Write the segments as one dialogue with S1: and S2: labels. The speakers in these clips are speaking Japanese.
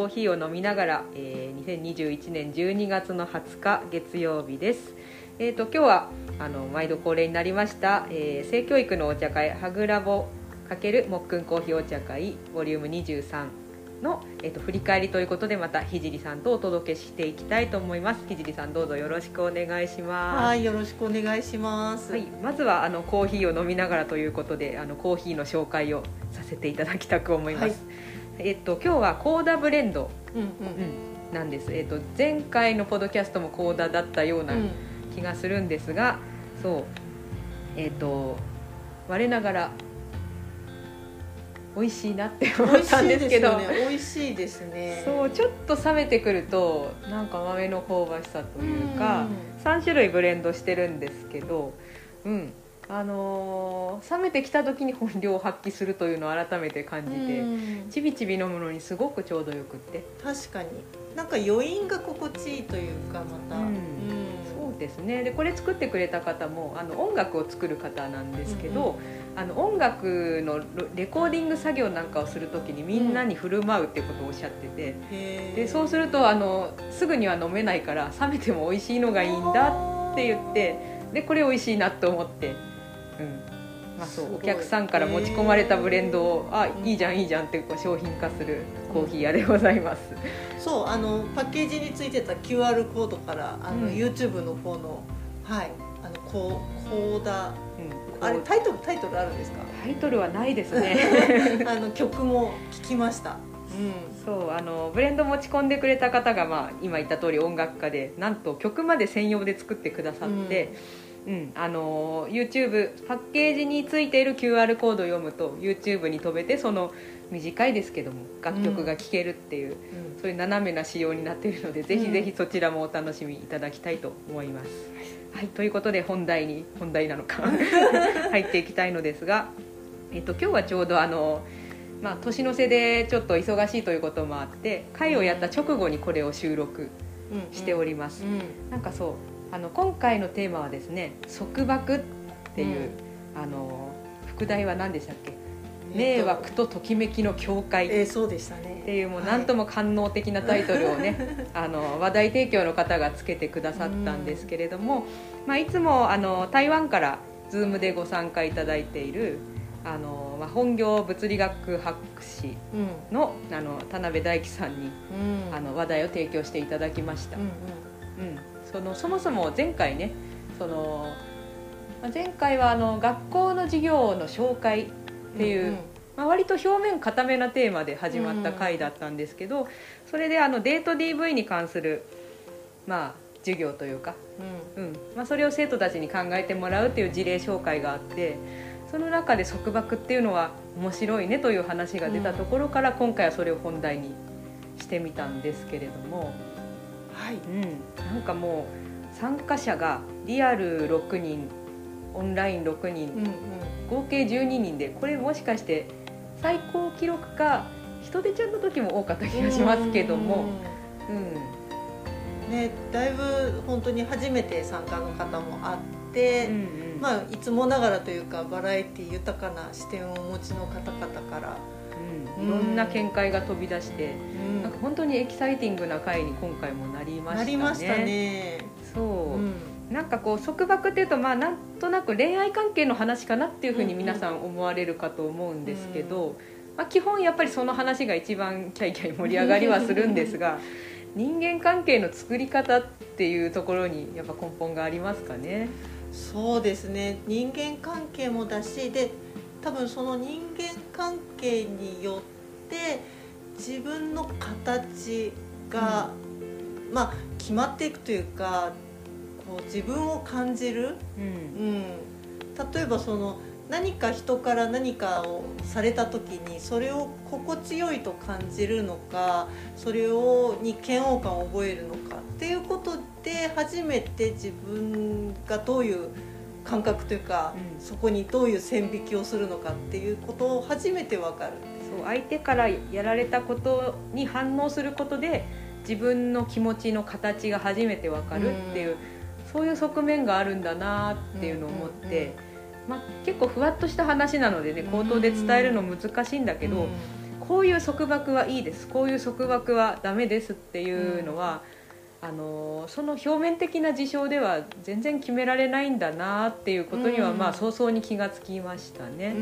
S1: コーヒーを飲みながら、えー、2021年12月の20日月曜日です。えーと今日はあの毎度恒例になりました、えー性教育のお茶会ハグラボ×もっくんコーヒーお茶会ボリューム23の、えー、と振り返りということでまたひじりさんとお届けしていきたいと思います。ひじりさんどうぞよろしくお願いします。
S2: はい、よろしくお願いします。
S1: はい、まずはあのコーヒーを飲みながらということであのコーヒーの紹介をさせていただきたく思います。
S2: はい
S1: えっと今日はコーダブレンド、
S2: うんうん
S1: うん、なんです。えっと前回のポッドキャストもコーダだったような
S2: うん
S1: 気がするんですが、そうえっと我ながら美味しいなって思ったんでけど。
S2: ですすよね。美味しいですね。
S1: そうちょっと冷めてくるとなんか豆の香ばしさというか、
S2: う
S1: 3種類ブレンドしてるんですけど、うんあのー冷めてきた時に本領を発揮するというのを改めて感じて、
S2: うん。
S1: ちびちび飲むのにすごくちょうどよくって、
S2: 確かに。なんか余韻が心地いいというかまた。
S1: うん。
S2: うん
S1: そうですね。でこれ作ってくれた方もあの音楽を作る方なんですけど、あの音楽のレコーディング作業なんかをする時にみんなに振る舞うっていうことをおっしゃってて。
S2: へー。
S1: でそうするとあのすぐには飲めないから冷めても美味しいのがいいんだって言ってでこれ美味しいなと思って、うんまあ、そうお客さんから持ち込まれたブレンドをあ
S2: うん。
S1: いいじゃんいいじゃんってこう商品化するコーヒー屋でございます。
S2: そうあのパッケージについてた QR コードからあの、
S1: うん。
S2: YouTube の方のはいあのこうコーダ
S1: うん、
S2: あれタイトルタイトルあるんですか？
S1: タイトルはないですね。
S2: あの曲も聞きました。うん。
S1: そうあのブレンド持ち込んでくれた方が、まあ、今言った通り音楽家でなんと曲まで専用で作ってくださって、うんあの YouTube パッケージについている QR コードを読むと YouTube に飛べてその短いですけども楽曲が聴けるっていう、
S2: うん。
S1: そういう斜めな仕様になっているので、ぜひぜひそちらもお楽しみいただきたいと思います。はい、ということで本題に本題なのか 入っていきたいのですが、えっと、今日はちょうどあの、まあ、年の瀬でちょっと忙しいということもあって会をやった直後にこれを収録
S2: うん。
S1: しております。
S2: うん。
S1: なんかそうあの今回のテーマはですね「束縛」っていう、あの副題は何でしたっけ「迷惑とときめきの境界」
S2: えー、そうでしたね。
S1: っていうもう何とも官能的なタイトルをね、あの話題提供の方がつけてくださったんですけれども、まあ、いつもあの台湾から Zoom でご参加いただいているあの、まあ、本業物理学博士
S2: うん。
S1: のあの田辺大樹さんに
S2: うん。
S1: あの話題を提供していただきました。
S2: うんうん。
S1: うん、そのそもそも前回ねそのまあ前回はあの学校の授業の紹介っていう、
S2: んん。
S1: まあ、割と表面固めなテーマで始まった回だったんですけど、それであのデート DV に関する、まあ、授業というか、うん。まあ、それを生徒たちに考えてもらうっていう事例紹介があってその中で束縛っていうのは面白いねという話が出たところから、今回はそれを本題にしてみたんですけれども。
S2: はい。
S1: うん、なんかもう参加者がリアル6人オンライン6人、
S2: うんうん。
S1: 合計12人でこれもしかして最高記録か人手ちゃんの時も多かった気がしますけども、うん。
S2: ねだいぶ本当に初めて参加の方もあって、
S1: うんうん。
S2: まあいつもながらというかバラエティ豊かな視点をお持ちの方々から、
S1: うんいろんな見解が飛び出して、
S2: うん。
S1: なんか本当にエキサイティングな回に今回もなりましたね。
S2: なりましたね。
S1: そう、
S2: うん。
S1: なんかこう束縛っていうとまあなんとなく恋愛関係の話かなっていうふうに皆さん思われるかと思うんですけど、まあ、基本やっぱりその話が一番キャイキャイ盛り上がりはするんですが人間関係の作り方っていうところにやっぱ根本がありますかね。
S2: そうですね。人間関係もだしで多分その人間関係によって自分の形が、まあ決まっていくというかこう自分を感じる、
S1: うん。
S2: うん、例えばその何か人から何かをされた時にそれを心地よいと感じるのかそれをに嫌悪感を覚えるのかっていうことで初めて自分がどういう感覚というか、
S1: うん。
S2: そこにどういう線引きをするのかっていうことを初めて分かる。
S1: そう相手からやられたことに反応することで自分の気持ちの形が初めてわかるっていう、そういう側面があるんだなっていうのを思って、
S2: うんうんうん
S1: まあ、結構ふわっとした話なのでね口頭で伝えるの難しいんだけど、こういう束縛はいいですこういう束縛はダメですっていうのは、あのその表面的な事象では全然決められないんだなっていうことには、
S2: うん。
S1: まあ早々に気がつきましたね。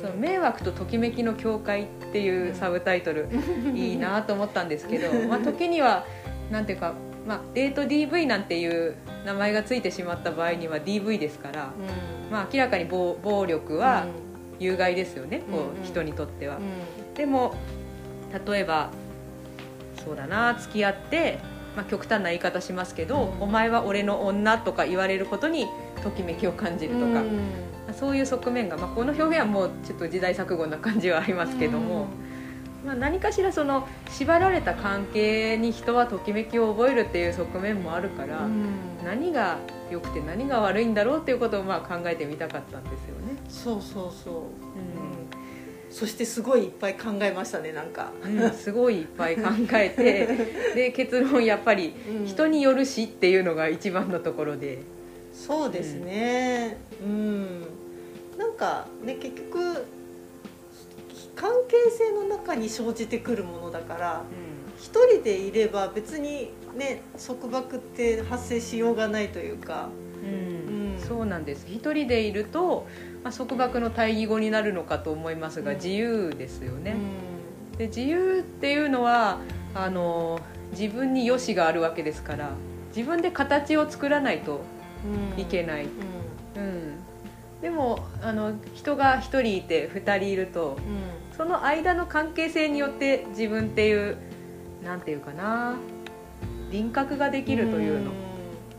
S1: その迷惑とときめきの境界っていうサブタイトル いいなと思ったんですけど、まあ、時にはなんていうか、まあ、デート DV なんていう名前がついてしまった場合には DV ですから、
S2: うん。
S1: まあ、明らかに暴暴力は有害ですよね、こ
S2: う
S1: 人にとっては。
S2: う
S1: でも例えばそうだな付き合って、まあ、極端な言い方しますけど、
S2: うん。
S1: お前は俺の女とか言われることにときめきを感じるとか、そういう側面が、まあ、この表現はもうちょっと時代錯誤な感じはありますけども、まあ、何かしらその縛られた関係に人はときめきを覚えるっていう側面もあるから、
S2: うん。
S1: 何が良くて何が悪いんだろうっていうことをまあ考えてみたかったんですよね。
S2: そうそうそう、
S1: うん
S2: そしてすごいいっぱい考えましたねなんか、
S1: うん、すごいいっぱい考えて で結論やっぱり人によるしっていうのが一番のところで、
S2: そうですね。うん、なんかね結局関係性の中に生じてくるものだから一人でいれば別にね束縛って発生しようがないというか。
S1: うん。
S2: うん。
S1: そうなんです。一人でいると、まあ、束縛の対義語になるのかと思いますが、
S2: うん。
S1: 自由ですよね、
S2: う
S1: で自由っていうのはあの自分に良しがあるわけですから自分で形を作らないと
S2: ん。
S1: いけない、
S2: う
S1: うん。でもあの人が1人いて2人いるとその間の関係性によって自分っていうなんていうかな輪郭ができるというの、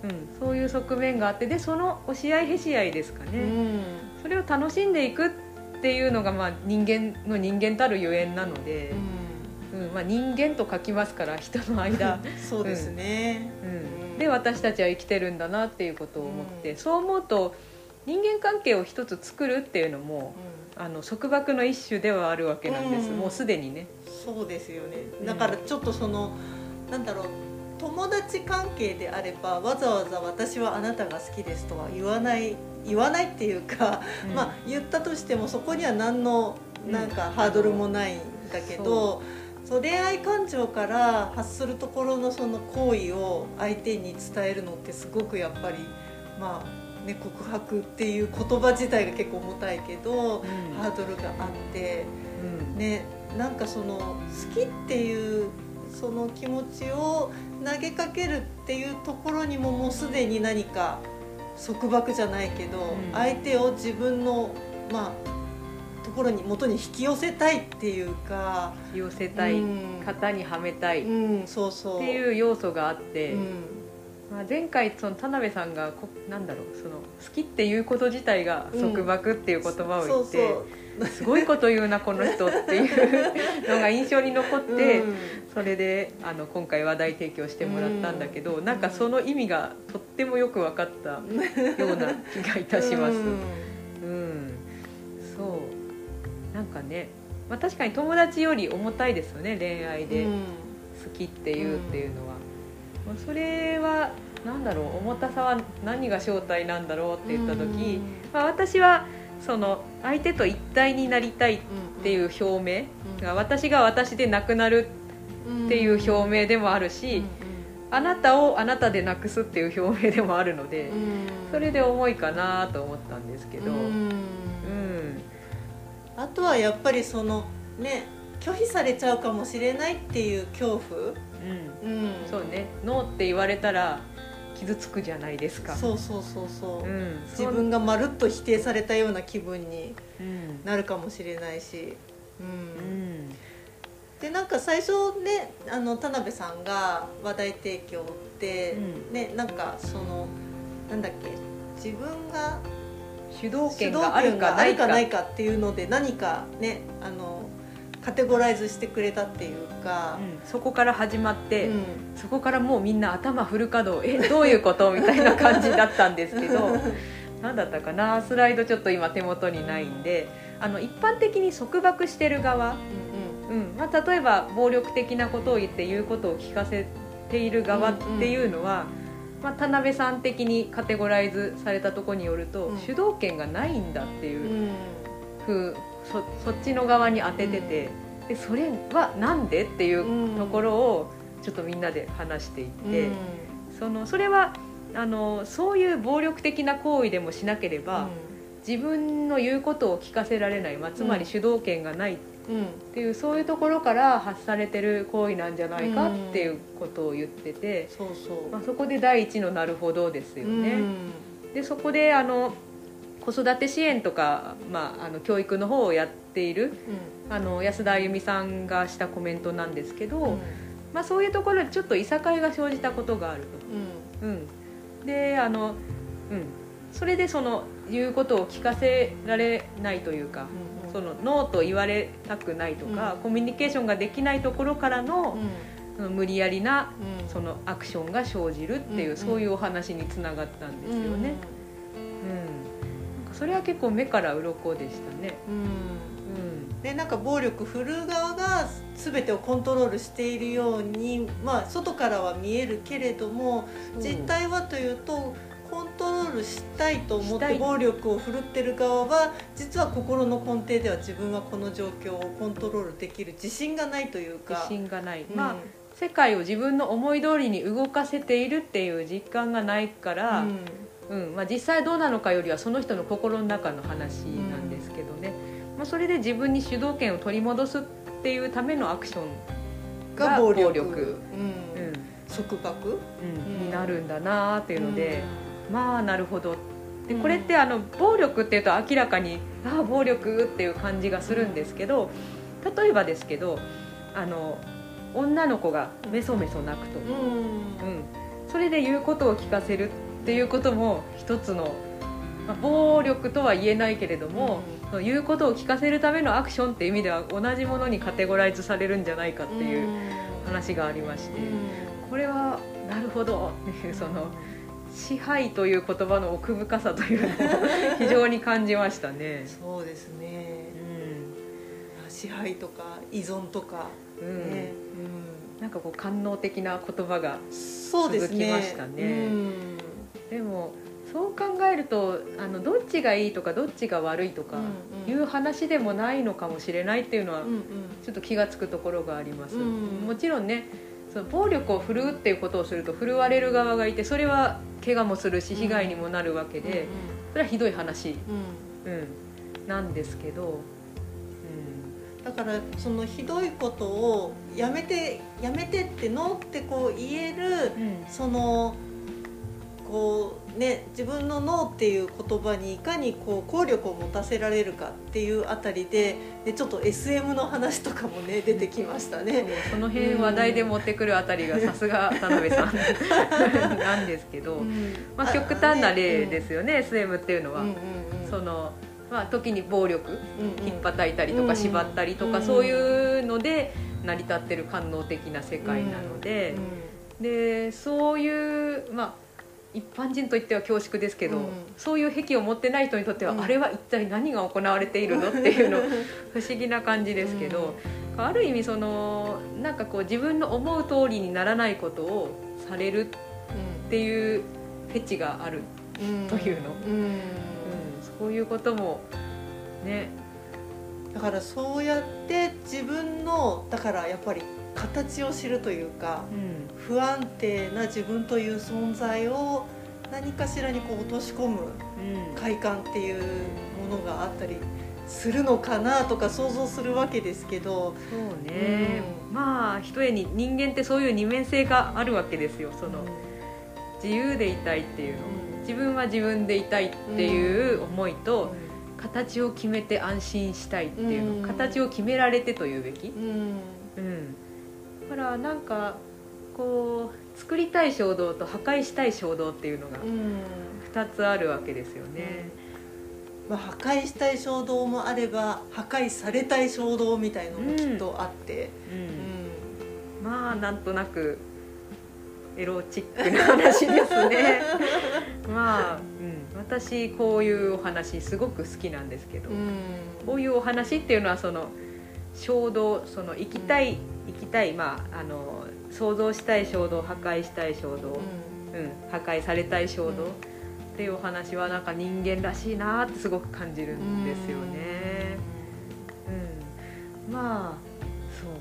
S1: うん。そういう側面があってでその押し合いへし合いですかね、
S2: うん
S1: それを楽しんでいくっていうのが、まあ、人間の人間たるゆえんなので、うん。まあ、人間と書きますから人の間、
S2: そうですね、
S1: うん、で私たちは生きてるんだなっていうことを思って、
S2: うん。
S1: そう思うと人間関係を一つ作るっていうのもあの束縛の一種ではあるわけなんです、
S2: うん。
S1: もうすでにね。
S2: そうですよね。
S1: うん。
S2: だからちょっとその、なんだろう友達関係であればわざわざ「私はあなたが好きです」とは言わない言わないっていうか、
S1: うん。
S2: まあ言ったとしてもそこには何のなんかハードルもないんだけど、そう。恋愛感情から発するところのその行為を相手に伝えるのってすごくやっぱりまあね告白っていう言葉自体が結構重たいけど、
S1: うん。
S2: ハードルがあって。
S1: うん。
S2: ねなんかその好きっていうその気持ちを投げかけるっていうところにももうすでに何か束縛じゃないけど、
S1: ん。
S2: 相手を自分のまあところに元に引き寄せたいっていうか
S1: 寄せたい、
S2: うん。
S1: 型にはめたい。っ
S2: うんそうそう。
S1: ていう要素があって、
S2: うん。
S1: まあ、前回その田辺さんがこなんだろうその好きっていうこと自体が束縛っていう言葉を言
S2: そう
S1: って、
S2: そう
S1: すごいこと言うなこの人っていうのが印象に残って、
S2: うん。
S1: それであの今回話題提供してもらったんだけど、
S2: うん。
S1: なんかその意味がとってもよく分かったような気がいたします。
S2: うん。
S1: うん、そう。なんかね、まあ、確かに友達より重たいですよね恋愛で
S2: うん。
S1: 好きっていうっていうのは、まあそれはなんだろう重たさは何が正体なんだろうって言った時、まあ、私はその相手と一体になりたいっていう表明が私が私でなくなるっていう表明でもあるし、あなたをあなたでなくすっていう表明でもあるので、それで重いかなと思ったんですけど、
S2: う
S1: うん
S2: ん。あとはやっぱりそのね拒否されちゃうかもしれないっていう恐怖、
S1: うん。
S2: うん。
S1: そうね。ノーって言われたら傷つくじゃないですか。
S2: そうそうそうそう、
S1: うん、
S2: 自分がまるっと否定されたような気分に
S1: うん。
S2: なるかもしれないし、う
S1: うん。ん
S2: でなんか最初ねあの田辺さんが話題提供って、
S1: うん。
S2: ねなんかそのなんだっけ自分が
S1: 主導権があるかないか
S2: っていうので何かねあのカテゴライズしてくれたっていうか、
S1: うん。そこから始まって、
S2: うん。
S1: そこからもうみんな頭フル稼働えどういうことみたいな感じだったんですけど 何だったかなスライドちょっと今手元にないんであの一般的に束縛してる側、うんまあ、例えば暴力的なことを言って言うことを聞かせている側っていうのは、まあ、田辺さん的にカテゴライズされたところによると、
S2: うん。
S1: 主導権がないんだって
S2: うん。
S1: いうふうそそっちの側に当ててて、でそれはなんでっていうところをちょっとみんなで話していって、そのそれはあのそういう暴力的な行為でもしなければ、自分の言うことを聞かせられない、まあ、つまり主導権がないっ
S2: うんうん。
S1: ていう、そういうところから発されてる行為なんじゃないかっていうことを言ってて、
S2: そうそう。
S1: まあ、そこで第一の「なるほど」ですよね。
S2: うん。
S1: でそこであの子育て支援とか、まあ、あの教育の方をやっているあの安田あゆみさんがしたコメントなんですけど、
S2: うん。
S1: まあ、そういうところでちょっといさかいが生じたことがあると。
S2: うん。
S1: うん、であの、うん、それでその言うことを聞かせられないというか、
S2: うん
S1: そのノーと言われたくないとか、
S2: うん。
S1: コミュニケーションができないところからの,、その無理やりな
S2: うん。
S1: そのアクションが生じるっていう、
S2: うん
S1: そういうお話につながったんですよね。うんそれは結構目から鱗でしたね。
S2: うん。でなんか暴力振るう側が全てをコントロールしているように、まあ、外からは見えるけれども実態はというとコントロールしたいと思って暴力を振るってる側は実は心の根底では自分はこの状況をコントロールできる自信がないというか。
S1: 自信がない、
S2: うん。
S1: まあ世界を自分の思い通りに動かせているっていう実感がないから、うんまあ、実際どうなのかよりはその人の心の中の話なんですけどね、まあ、それで自分に主導権を取り戻すっていうためのアクション
S2: が暴力。うん。
S1: うん。
S2: 束縛？
S1: うん。になるんだなっていうので、まあなるほどでこれってあの暴力っていうと明らかにああ暴力っていう感じがするんですけど例えばですけどあの女の子がメソメソ泣くと、
S2: うん。うん。
S1: うん、それで言うことを聞かせる。っていうことも一つの、まあ、暴力とは言えないけれども、その言うことを聞かせるためのアクションっていう意味では同じものにカテゴライズされるんじゃないかっていう話がありまして、これはなるほどっていうその支配という言葉の奥深さというのを 非常に感じましたね。
S2: そうですね。
S1: うん。
S2: 支配とか依存とか
S1: うん。
S2: ね、
S1: なんかこう官能的な言葉が続きましたね。
S2: うん
S1: でもそう考えるとあのどっちがいいとかどっちが悪いとか
S2: うん
S1: いう話でもないのかもしれないっていうのは
S2: うんうん。
S1: ちょっと気が付くところがあります、
S2: うん
S1: もちろんねその暴力を振るうっていうことをすると振るわれる側がいてそれは怪我もするし被害にもなるわけで、それはひどい話、
S2: うん。うん。
S1: うん、なんですけど、
S2: だからそのひどいことをやめてやめてってノーってこう言える
S1: うん。
S2: そのこうね自分のノーっていう言葉にいかにこう効力を持たせられるかっていうあたりででちょっと SM の話とかもね出てきましたね。
S1: その辺話題で持ってくるあたりがさすが田辺さん。なんですけど、まあ、極端な例ですよね、SM っていうのは。
S2: うんうんうん。
S1: そのまあ、時に暴力
S2: うんうん。
S1: 引っ叩いたりとか縛ったりとか、
S2: うん
S1: そういうので成り立ってる官能的な世界なので、でそういうまあ一般人といっては恐縮ですけど、
S2: うん。
S1: そういう癖を持ってない人にとっては、
S2: うん。
S1: あれは一体何が行われているの？っていうの不思議な感じですけど、ある意味そのなんかこう自分の思う通りにならないことをされるっていうフェチがある、
S2: うん。
S1: というの。
S2: うん。
S1: うん、そういうこともね。
S2: だからそうやって自分のだからやっぱり形を知るというか
S1: うん。
S2: 不安定な自分という存在を何かしらにこう落とし込む
S1: うん。
S2: 快感っていうものがあったりするのかなとか想像するわけですけど、
S1: そうね、
S2: うん。
S1: まあひとえに人間ってそういう二面性があるわけですよ。その自由でいたいっていうの、
S2: うん。
S1: 自分は自分でいたいっていう思いと、
S2: う
S1: 形を決めて安心したいっていうの、
S2: うん。
S1: 形を決められてというべき、
S2: ん。うん
S1: からなんかこう作りたい衝動と破壊したい衝動っていうのが
S2: うん。
S1: 2つあるわけですよね。
S2: まあ、破壊したい衝動もあれば破壊されたい衝動みたいのもきっとあって、
S1: うん。まあなんとなくエロチックな話ですね。まあ、うん、私こういうお話すごく好きなんですけど、
S2: うん。
S1: こういうお話っていうのはその衝動その生きたい、生きたいまああの想像したい衝動破壊したい衝動、うん。破壊されたい衝動、
S2: うん。
S1: っていうお話はなんか人間らしいなってすごく感じるんですよね。うん、まあそう。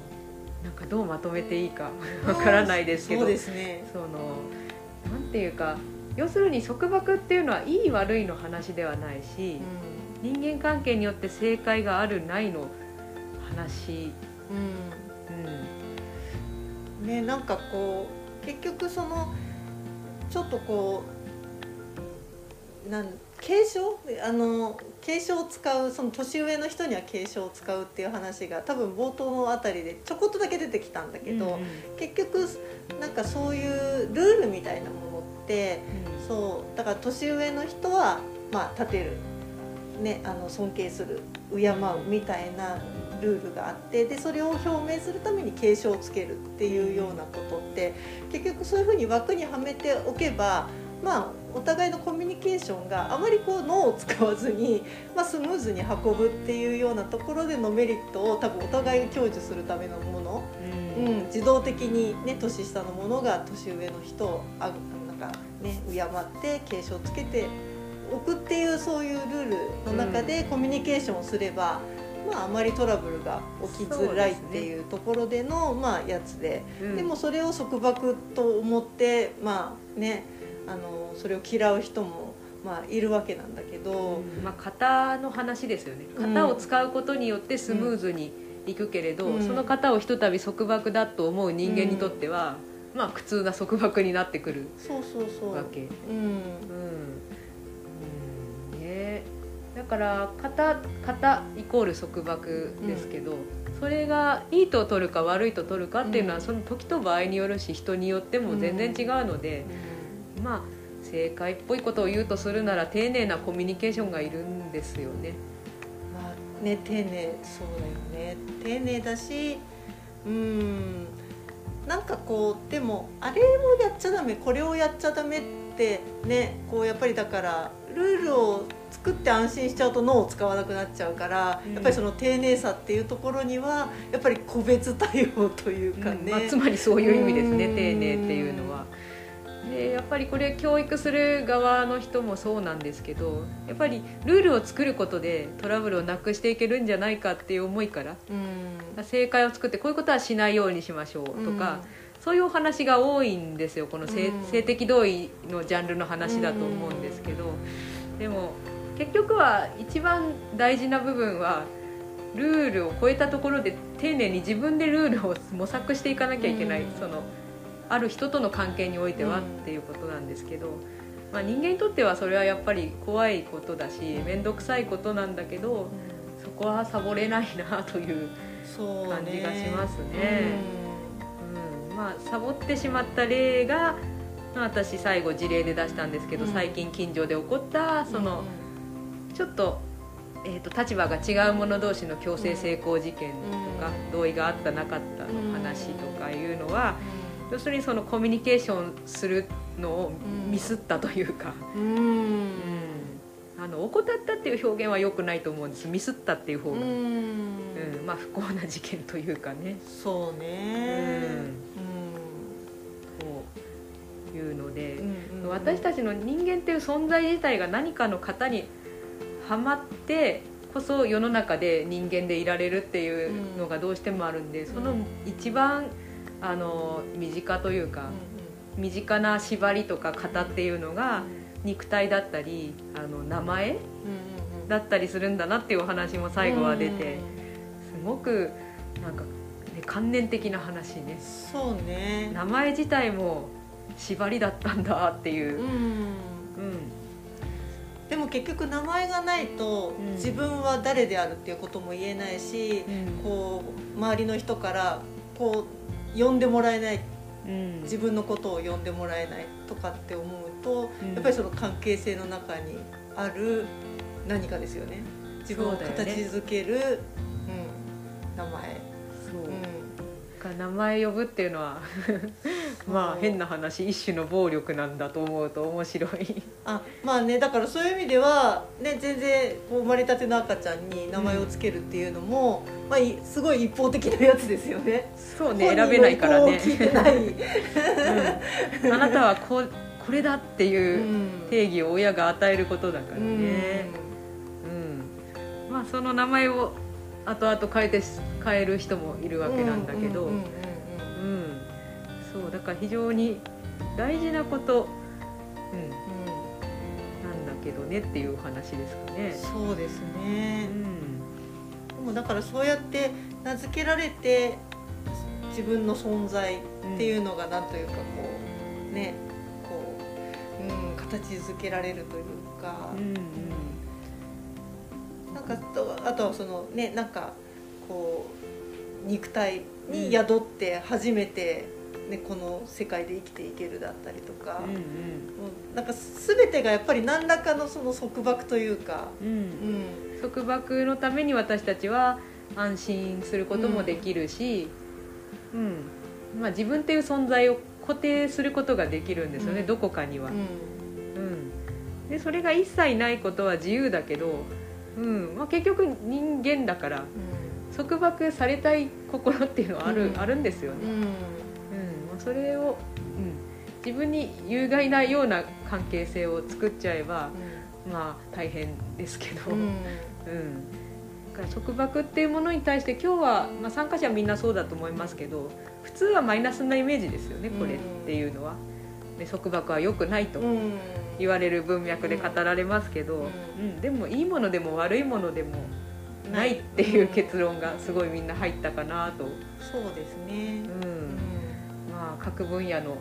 S1: なんかどうまとめていいかわからないですけど。
S2: そうですね。
S1: そのなんていうか要するに束縛っていうのはいい悪いの話ではないし、人間関係によって正解があるないの話、
S2: うん
S1: うん
S2: うんねなんかこう結局そのちょっとこうなん継承？あの継承を使うその年上の人には継承を使うっていう話が多分冒頭のあたりでちょこっとだけ出てきたんだけど、
S1: うんうん。
S2: 結局なんかそういうルールみたいなものってそうだから年上の人はまあ立てる、ね、あの尊敬する敬うみたいなルールがあってでそれを表明するために継承をつけるっていうようなことって結局そういうふうに枠にはめておけばまあお互いのコミュニケーションがあまりこう脳を使わずに、まあ、スムーズに運ぶっていうようなところでのメリットを多分お互いが享受するためのもの、
S1: うん。
S2: うん、自動的に、ね、年下のものが年上の人をあなんか、ね、敬って継承つけておくっていうそういうルールの中でコミュニケーションをすれば、まあ、あまりトラブルが起きづらいっていうところでのまあ、やつで、
S1: うん。
S2: でもそれを束縛と思って、まあね、あのそれを嫌う人も、まあ、いるわけなんだけど。
S1: まあ、型の話ですよね。型を使うことによってスムーズにいくけれど、
S2: うん。
S1: その型をひとたび束縛だと思う人間にとっては、まあ苦痛な束縛になってくる
S2: そうそうそう。
S1: わけ。
S2: うん。
S1: うんだから型型イコール束縛ですけど、それがいいと取るか悪いと取るかっていうのは、
S2: うん。
S1: その時と場合によるし人によっても全然違うので、まあ正解っぽいことを言うとするなら丁寧なコミュニケーションがいるんですよね。
S2: まあね丁寧そうだよね。丁寧だしうん。なんかこうでもあれをやっちゃダメこれをやっちゃダメってねこうやっぱりだからルールを作って安心しちゃうと脳を使わなくなっちゃうから、
S1: うん。
S2: やっぱりその丁寧さっていうところにはやっぱり個別対応というかね、
S1: まあ、つまりそういう意味ですね
S2: うん。
S1: 丁寧っていうのは。でやっぱりこれ教育する側の人もそうなんですけどやっぱりルールを作ることでトラブルをなくしていけるんじゃないかっていう思いから
S2: うん。
S1: 正解を作ってこういうことはしないようにしましょうとか、そういうお話が多いんですよこの性,、
S2: うん。
S1: 性的同意のジャンルの話だと思うんですけど、でも結局は一番大事な部分はルールを超えたところで丁寧に自分でルールを模索していかなきゃいけない、
S2: うん。
S1: そのある人との関係においては
S2: うん。
S1: っていうことなんですけど、まあ、人間にとってはそれはやっぱり怖いことだし面倒くさいことなんだけどそこはサボれないなという。感じがしますね。うん。まあ、サボってしまった例がまあ私最後事例で出したんですけど、
S2: うん。
S1: 最近近所で起こったその、ちょっと,、えー、と立場が違う者同士の強制性交事件とか、
S2: うん。
S1: 同意があったなかったの話とかいうのは、要するにそのコミュニケーションするのをミスったというか、
S2: うん。うん。
S1: うんあの怠ったっていう表現は良くないと思うんです。ミスったっていう方が、
S2: う
S1: うん。んまあ、不幸な事件というかね。
S2: そうね。
S1: というので、
S2: うん。
S1: 私たちの人間っていう存在自体が何かの型にはまってこそ世の中で人間でいられるっていうのがどうしてもあるんで、その一番あの身近というか、身近な縛りとか型っていうのが肉体だったりあの名前だったりするんだなっていうお話も最後は出て、すごくなんか、ね、観念的な話ね。
S2: そうね。
S1: 名前自体も縛りだったんだっていう。う、
S2: ん。
S1: うん
S2: でも結局名前がないと
S1: うん。
S2: 自分は誰であるっていうことも言えないし、こう周りの人からこう呼んでもらえない。
S1: うん。
S2: 自分のことを呼んでもらえないとかって思うと、
S1: うん。
S2: やっぱりその関係性の中にある何かですよね。自分を形づける、うん、名前、
S1: そう、
S2: うん。
S1: が名前呼ぶっていうのはまあ変な話一種の暴力なんだと思うと面白い。
S2: あまあねだからそういう意味では、ね、全然こう生まれたての赤ちゃんに名前をつけるっていうのも、まあ、いすごい一方的なやつですよね。
S1: そうね選べないからね。
S2: 本人の意向を聞いてない、
S1: うん。あなたはここれだって
S2: う
S1: いうん。定義を親が与えることだからね、うん。まあその名前を後々変えて変える人もいるわけなんだけど、
S2: うんうんうん。
S1: うんそうだから非常に大事なこと、うん、
S2: うん
S1: なんだけどねっていう話ですかね。
S2: そうですね。
S1: う、ん。
S2: でもだからそうやって名付けられて自分の存在っていうのがなんというかこうねこう、うん、形づけられるというか、
S1: うん
S2: なんかとあとはそのねなんかこう肉体に宿って初めて、ね、この世界で生きていけるだったりとか、
S1: うん
S2: もうなんか全てがやっぱり何らかのその束縛というか、
S1: うん。うん。
S2: うん
S1: 束縛のために私たちは安心することもできるし、うん。まあ、自分っていう存在を固定することができるんですよね、
S2: うん。
S1: どこかには。
S2: う。ん。
S1: うん、でそれが一切ないことは自由だけど、うん。まあ、結局人間だから束縛されたい心っていうのはある,、
S2: うん。
S1: あるんですよね。
S2: うん
S1: それを、うん、自分に有害なような関係性を作っちゃえば、まあ大変ですけど。
S2: うん。
S1: うん、だから束縛っていうものに対して今日は、まあ、参加者はみんなそうだと思いますけど普通はマイナスなイメージですよねこれっていうのは。で束縛は良くないと
S2: うん。
S1: 言われる文脈で語られますけど、
S2: うん。
S1: うん。でもいいものでも悪いものでもないっていう結論がすごいみんな入ったかなと、
S2: そうですね。
S1: う。んまあ、各分野の、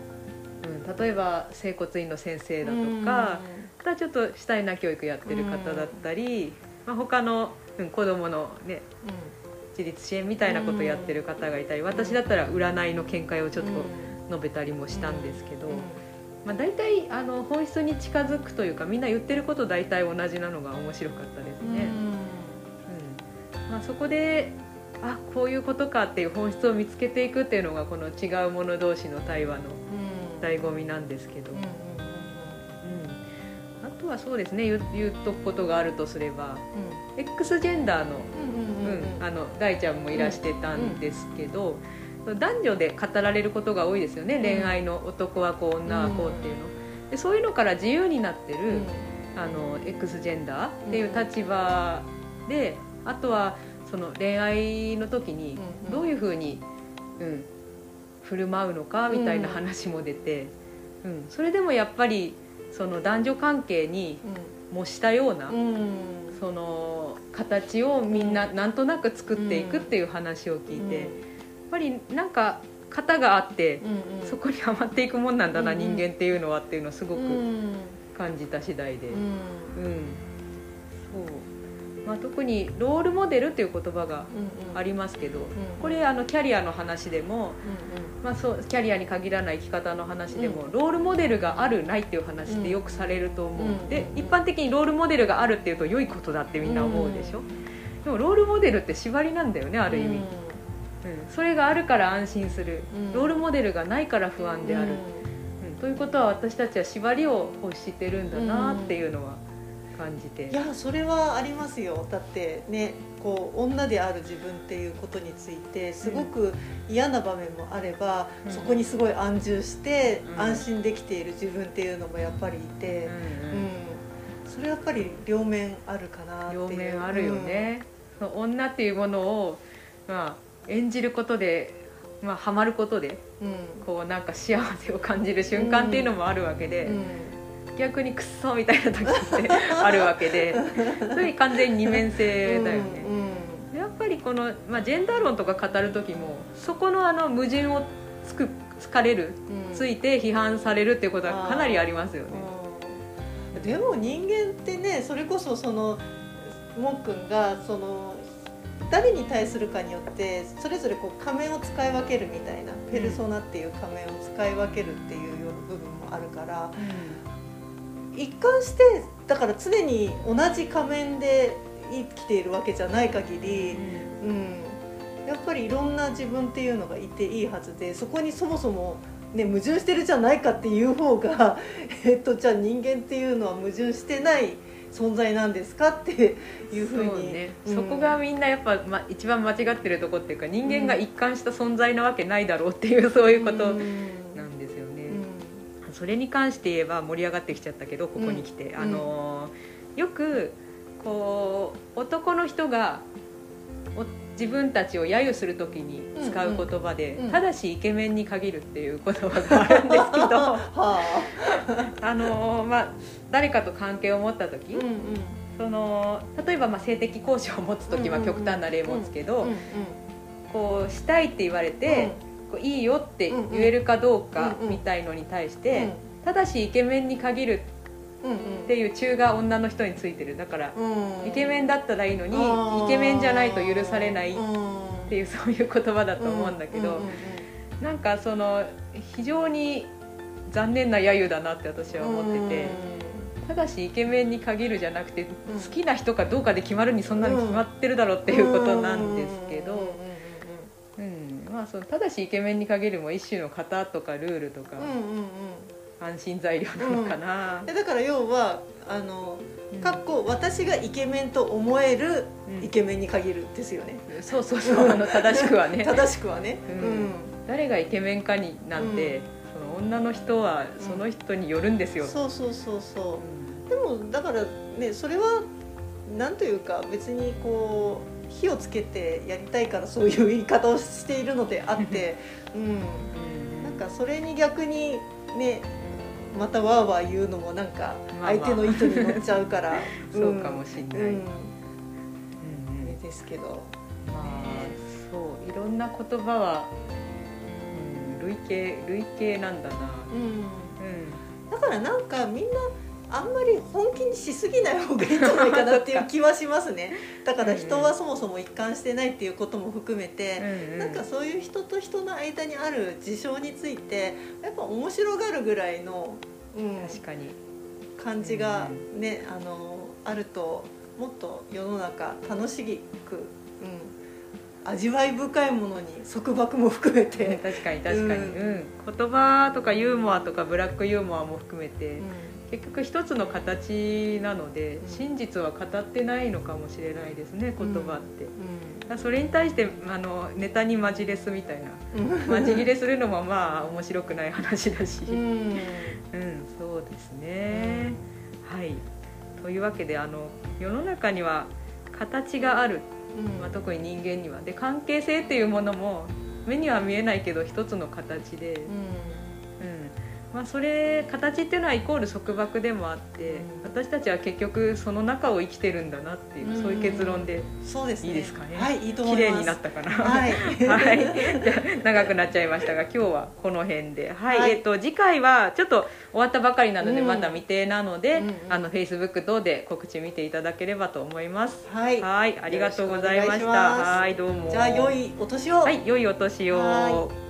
S1: うん、例えば整骨院の先生だとか、またちょっと主体な教育やってる方だったり、まあ、他の、うん、子どもの、ね、自立支援みたいなことをやってる方がいたり、私だったら占いの見解をちょっと述べたりもしたんですけど、まあ、大体あの本質に近づくというかみんな言ってること大体同じなのが面白かったですね。うん。まあ、そこであこういうことかっていう本質を見つけていくっていうのがこの違う者同士の対話の醍醐味なんですけど、うんあとはそうですね。言う言うとくことがあるとすれば X ジェンダーの,、大ちゃんもいらしてたんですけど、男女で語られることが多いですよね、
S2: うん。
S1: 恋愛の男はこう女はこうっていうの。でそういうのから自由になってる、あの X ジェンダーっていう立場で、あとはその恋愛の時に
S2: うん
S1: どういうふうに、うん、振る舞うのかみたいな話も出て、うん。それでもやっぱりその男女関係に模したような、その形をみんななんとなく作っていくっていう話を聞いて、やっぱりなんか型があって、そこにはまっていくもんなんだな、
S2: うん。
S1: 人間っていうのはっていうのをすごく
S2: うん。
S1: 感じた次第で。
S2: うん。
S1: うん、そう、まあ、特にロールモデルっていう言葉がありますけど、これあのキャリアの話でも、まあ、そうキャリアに限らない生き方の話でも、ロールモデルがあるないっていう話ってよくされると思う、
S2: うん
S1: で一般的にロールモデルがあるっていうと良いことだってみんな思うでしょ、でもロールモデルって縛りなんだよねある意味、うん。それがあるから安心する、
S2: うん。
S1: ロールモデルがないから不安である、うん。ということは私たちは縛りを欲してるんだなっていうのは感じて、
S2: いやそれはありますよ。だってねこう女である自分っていうことについてすごく嫌な場面もあれば、
S1: うん。
S2: そこにすごい安住して、
S1: うん。
S2: 安心できている自分っていうのもやっぱりいて、
S1: うん
S2: うん
S1: うん。
S2: それはやっぱり両面あるかなっていう。
S1: 両面あるよ、ね、その女っていうものを、まあ、演じることで、まあ、ハマることで
S2: うんうん。
S1: こうなんか幸せを感じる瞬間っていうのもあるわけで、
S2: うん
S1: 逆にクッソみたいな時ってあるわけで それ完全に二面性だよね。
S2: うん
S1: やっぱりこの、まあ、ジェンダー論とか語る時もそこのあの矛盾をつくつかれる
S2: うん。
S1: ついて批判されるっていうことはかなりありますよね。
S2: うん。でも人間ってねそれこそそのもっくんがその誰に対するかによってそれぞれこう仮面を使い分けるみたいな、ペルソナっていう仮面を使い分けるっていう部分もあるから一貫してだから常に同じ仮面で生きているわけじゃない限り、うん、やっぱりいろんな自分っていうのがいていいはずでそこにそもそも、ね、矛盾してるじゃないかっていう方が、えっと、じゃあ人間っていうのは矛盾してない存在なんですかっていうふうに。
S1: そうね、
S2: うん。
S1: そこがみんなやっぱ、ま、一番間違ってるとこっていうか人間が一貫した存在なわけないだろうっていうそういうことそれに関して言えば盛り上がってきちゃったけどここに来て、
S2: うん。
S1: あのーよくこう男の人がお自分たちを揶揄する時に使う言葉で、
S2: うんうん
S1: ただしイケメンに限るっていう言葉があるんですけど
S2: は
S1: あ。のまあ誰かと関係を持った時、
S2: あうんうん。
S1: その例えばまあ性的交渉を持つ時は極端な例持つけど、
S2: うんうん
S1: こうしたいって言われて、こういいよって言えるかどうかみたいのに対して、ただしイケメンに限るっていう中が女の人についてる。だから、
S2: うん。
S1: イケメンだったらいいのにイケメンじゃないと許されないっ
S2: うん。
S1: ていうそういう言葉だと思うんだけど、
S2: う
S1: なんかその非常に残念な揶揄だなって私は思ってて、ただしイケメンに限るじゃなくて、
S2: ん。
S1: 好きな人かどうかで決まるにそんなに決まってるだろうっていうことなんですけど、まあ、そのただしイケメンに限るも一種の型とかルールとか
S2: うんうんうん。うん
S1: 安心材料なのかな。
S2: でだから要はあの
S1: うん。
S2: かっこ私がイケメンと思える
S1: うん。
S2: イケメンに限るですよね、
S1: そうそうそうあの正しくはね。
S2: 正しくはね、
S1: うん。誰がイケメンかになんて、
S2: うん。
S1: その女の人はその人によるんですよ、
S2: そうそうそうそう。
S1: うん。
S2: でもだからねそれはなんというか別にこう火をつけてやりたいからそういう言い方をしているのであって、うん、
S1: うん。
S2: なんかそれに逆にねまたわーわー言うのもなんか
S1: まあ
S2: 相手の意図に乗っちゃうから、
S1: そうかもしれない、
S2: うん、
S1: うん
S2: あれですけど。
S1: まあそういろんな言葉は、うん、類型類型なんだな。
S2: うん。
S1: うん。
S2: だからなんかみんなあんまり本気にしすぎない方がいいんじゃないかなっていう気はしますね。だから人はそもそも一貫してないっていうことも含めて、
S1: うんうん。
S2: なんかそういう人と人の間にある事象についてやっぱ面白がるぐらいの、うん、
S1: 確かに。
S2: 感じがね、あのあるともっと世の中楽しく、うん、味わい深いものに束縛も含め
S1: うん
S2: て、
S1: 確かに確かに、
S2: う
S1: うん。言葉とかユーモアとかブラックユーモアも含めて、
S2: うん
S1: 結局一つの形なので、
S2: ん。
S1: 真実は語ってないのかもしれないですね言葉って、それに対してあのネタにマジレスみたいな
S2: ん。
S1: マジ切れするのもまあ面白くない話だし、
S2: う
S1: うん
S2: ん
S1: そうですね、はい。というわけであの世の中には形がある、まあ、特に人間には。で関係性っていうものも目には見えないけど一つの形で、うんまあ、それ形っていうのはイコール束縛でもあって、
S2: うん。
S1: 私たちは結局その中を生きてるんだなっていう、
S2: うん。
S1: そういう結論でいいですかね？
S2: はいいいと思います。
S1: 綺麗になったかな？
S2: はい。
S1: はい、じゃあ長くなっちゃいましたが今日はこの辺で、はい。
S2: はい。
S1: えっと次回はちょっと終わったばかりなので、
S2: うん。
S1: まだ未定なので、
S2: うんうん。
S1: あの Facebook 等で告知見ていただければと思います。
S2: はい。
S1: はい、ありがとうございました。はい、どうも。
S2: じゃあ良いお年を、
S1: はい、良いお年を。
S2: はい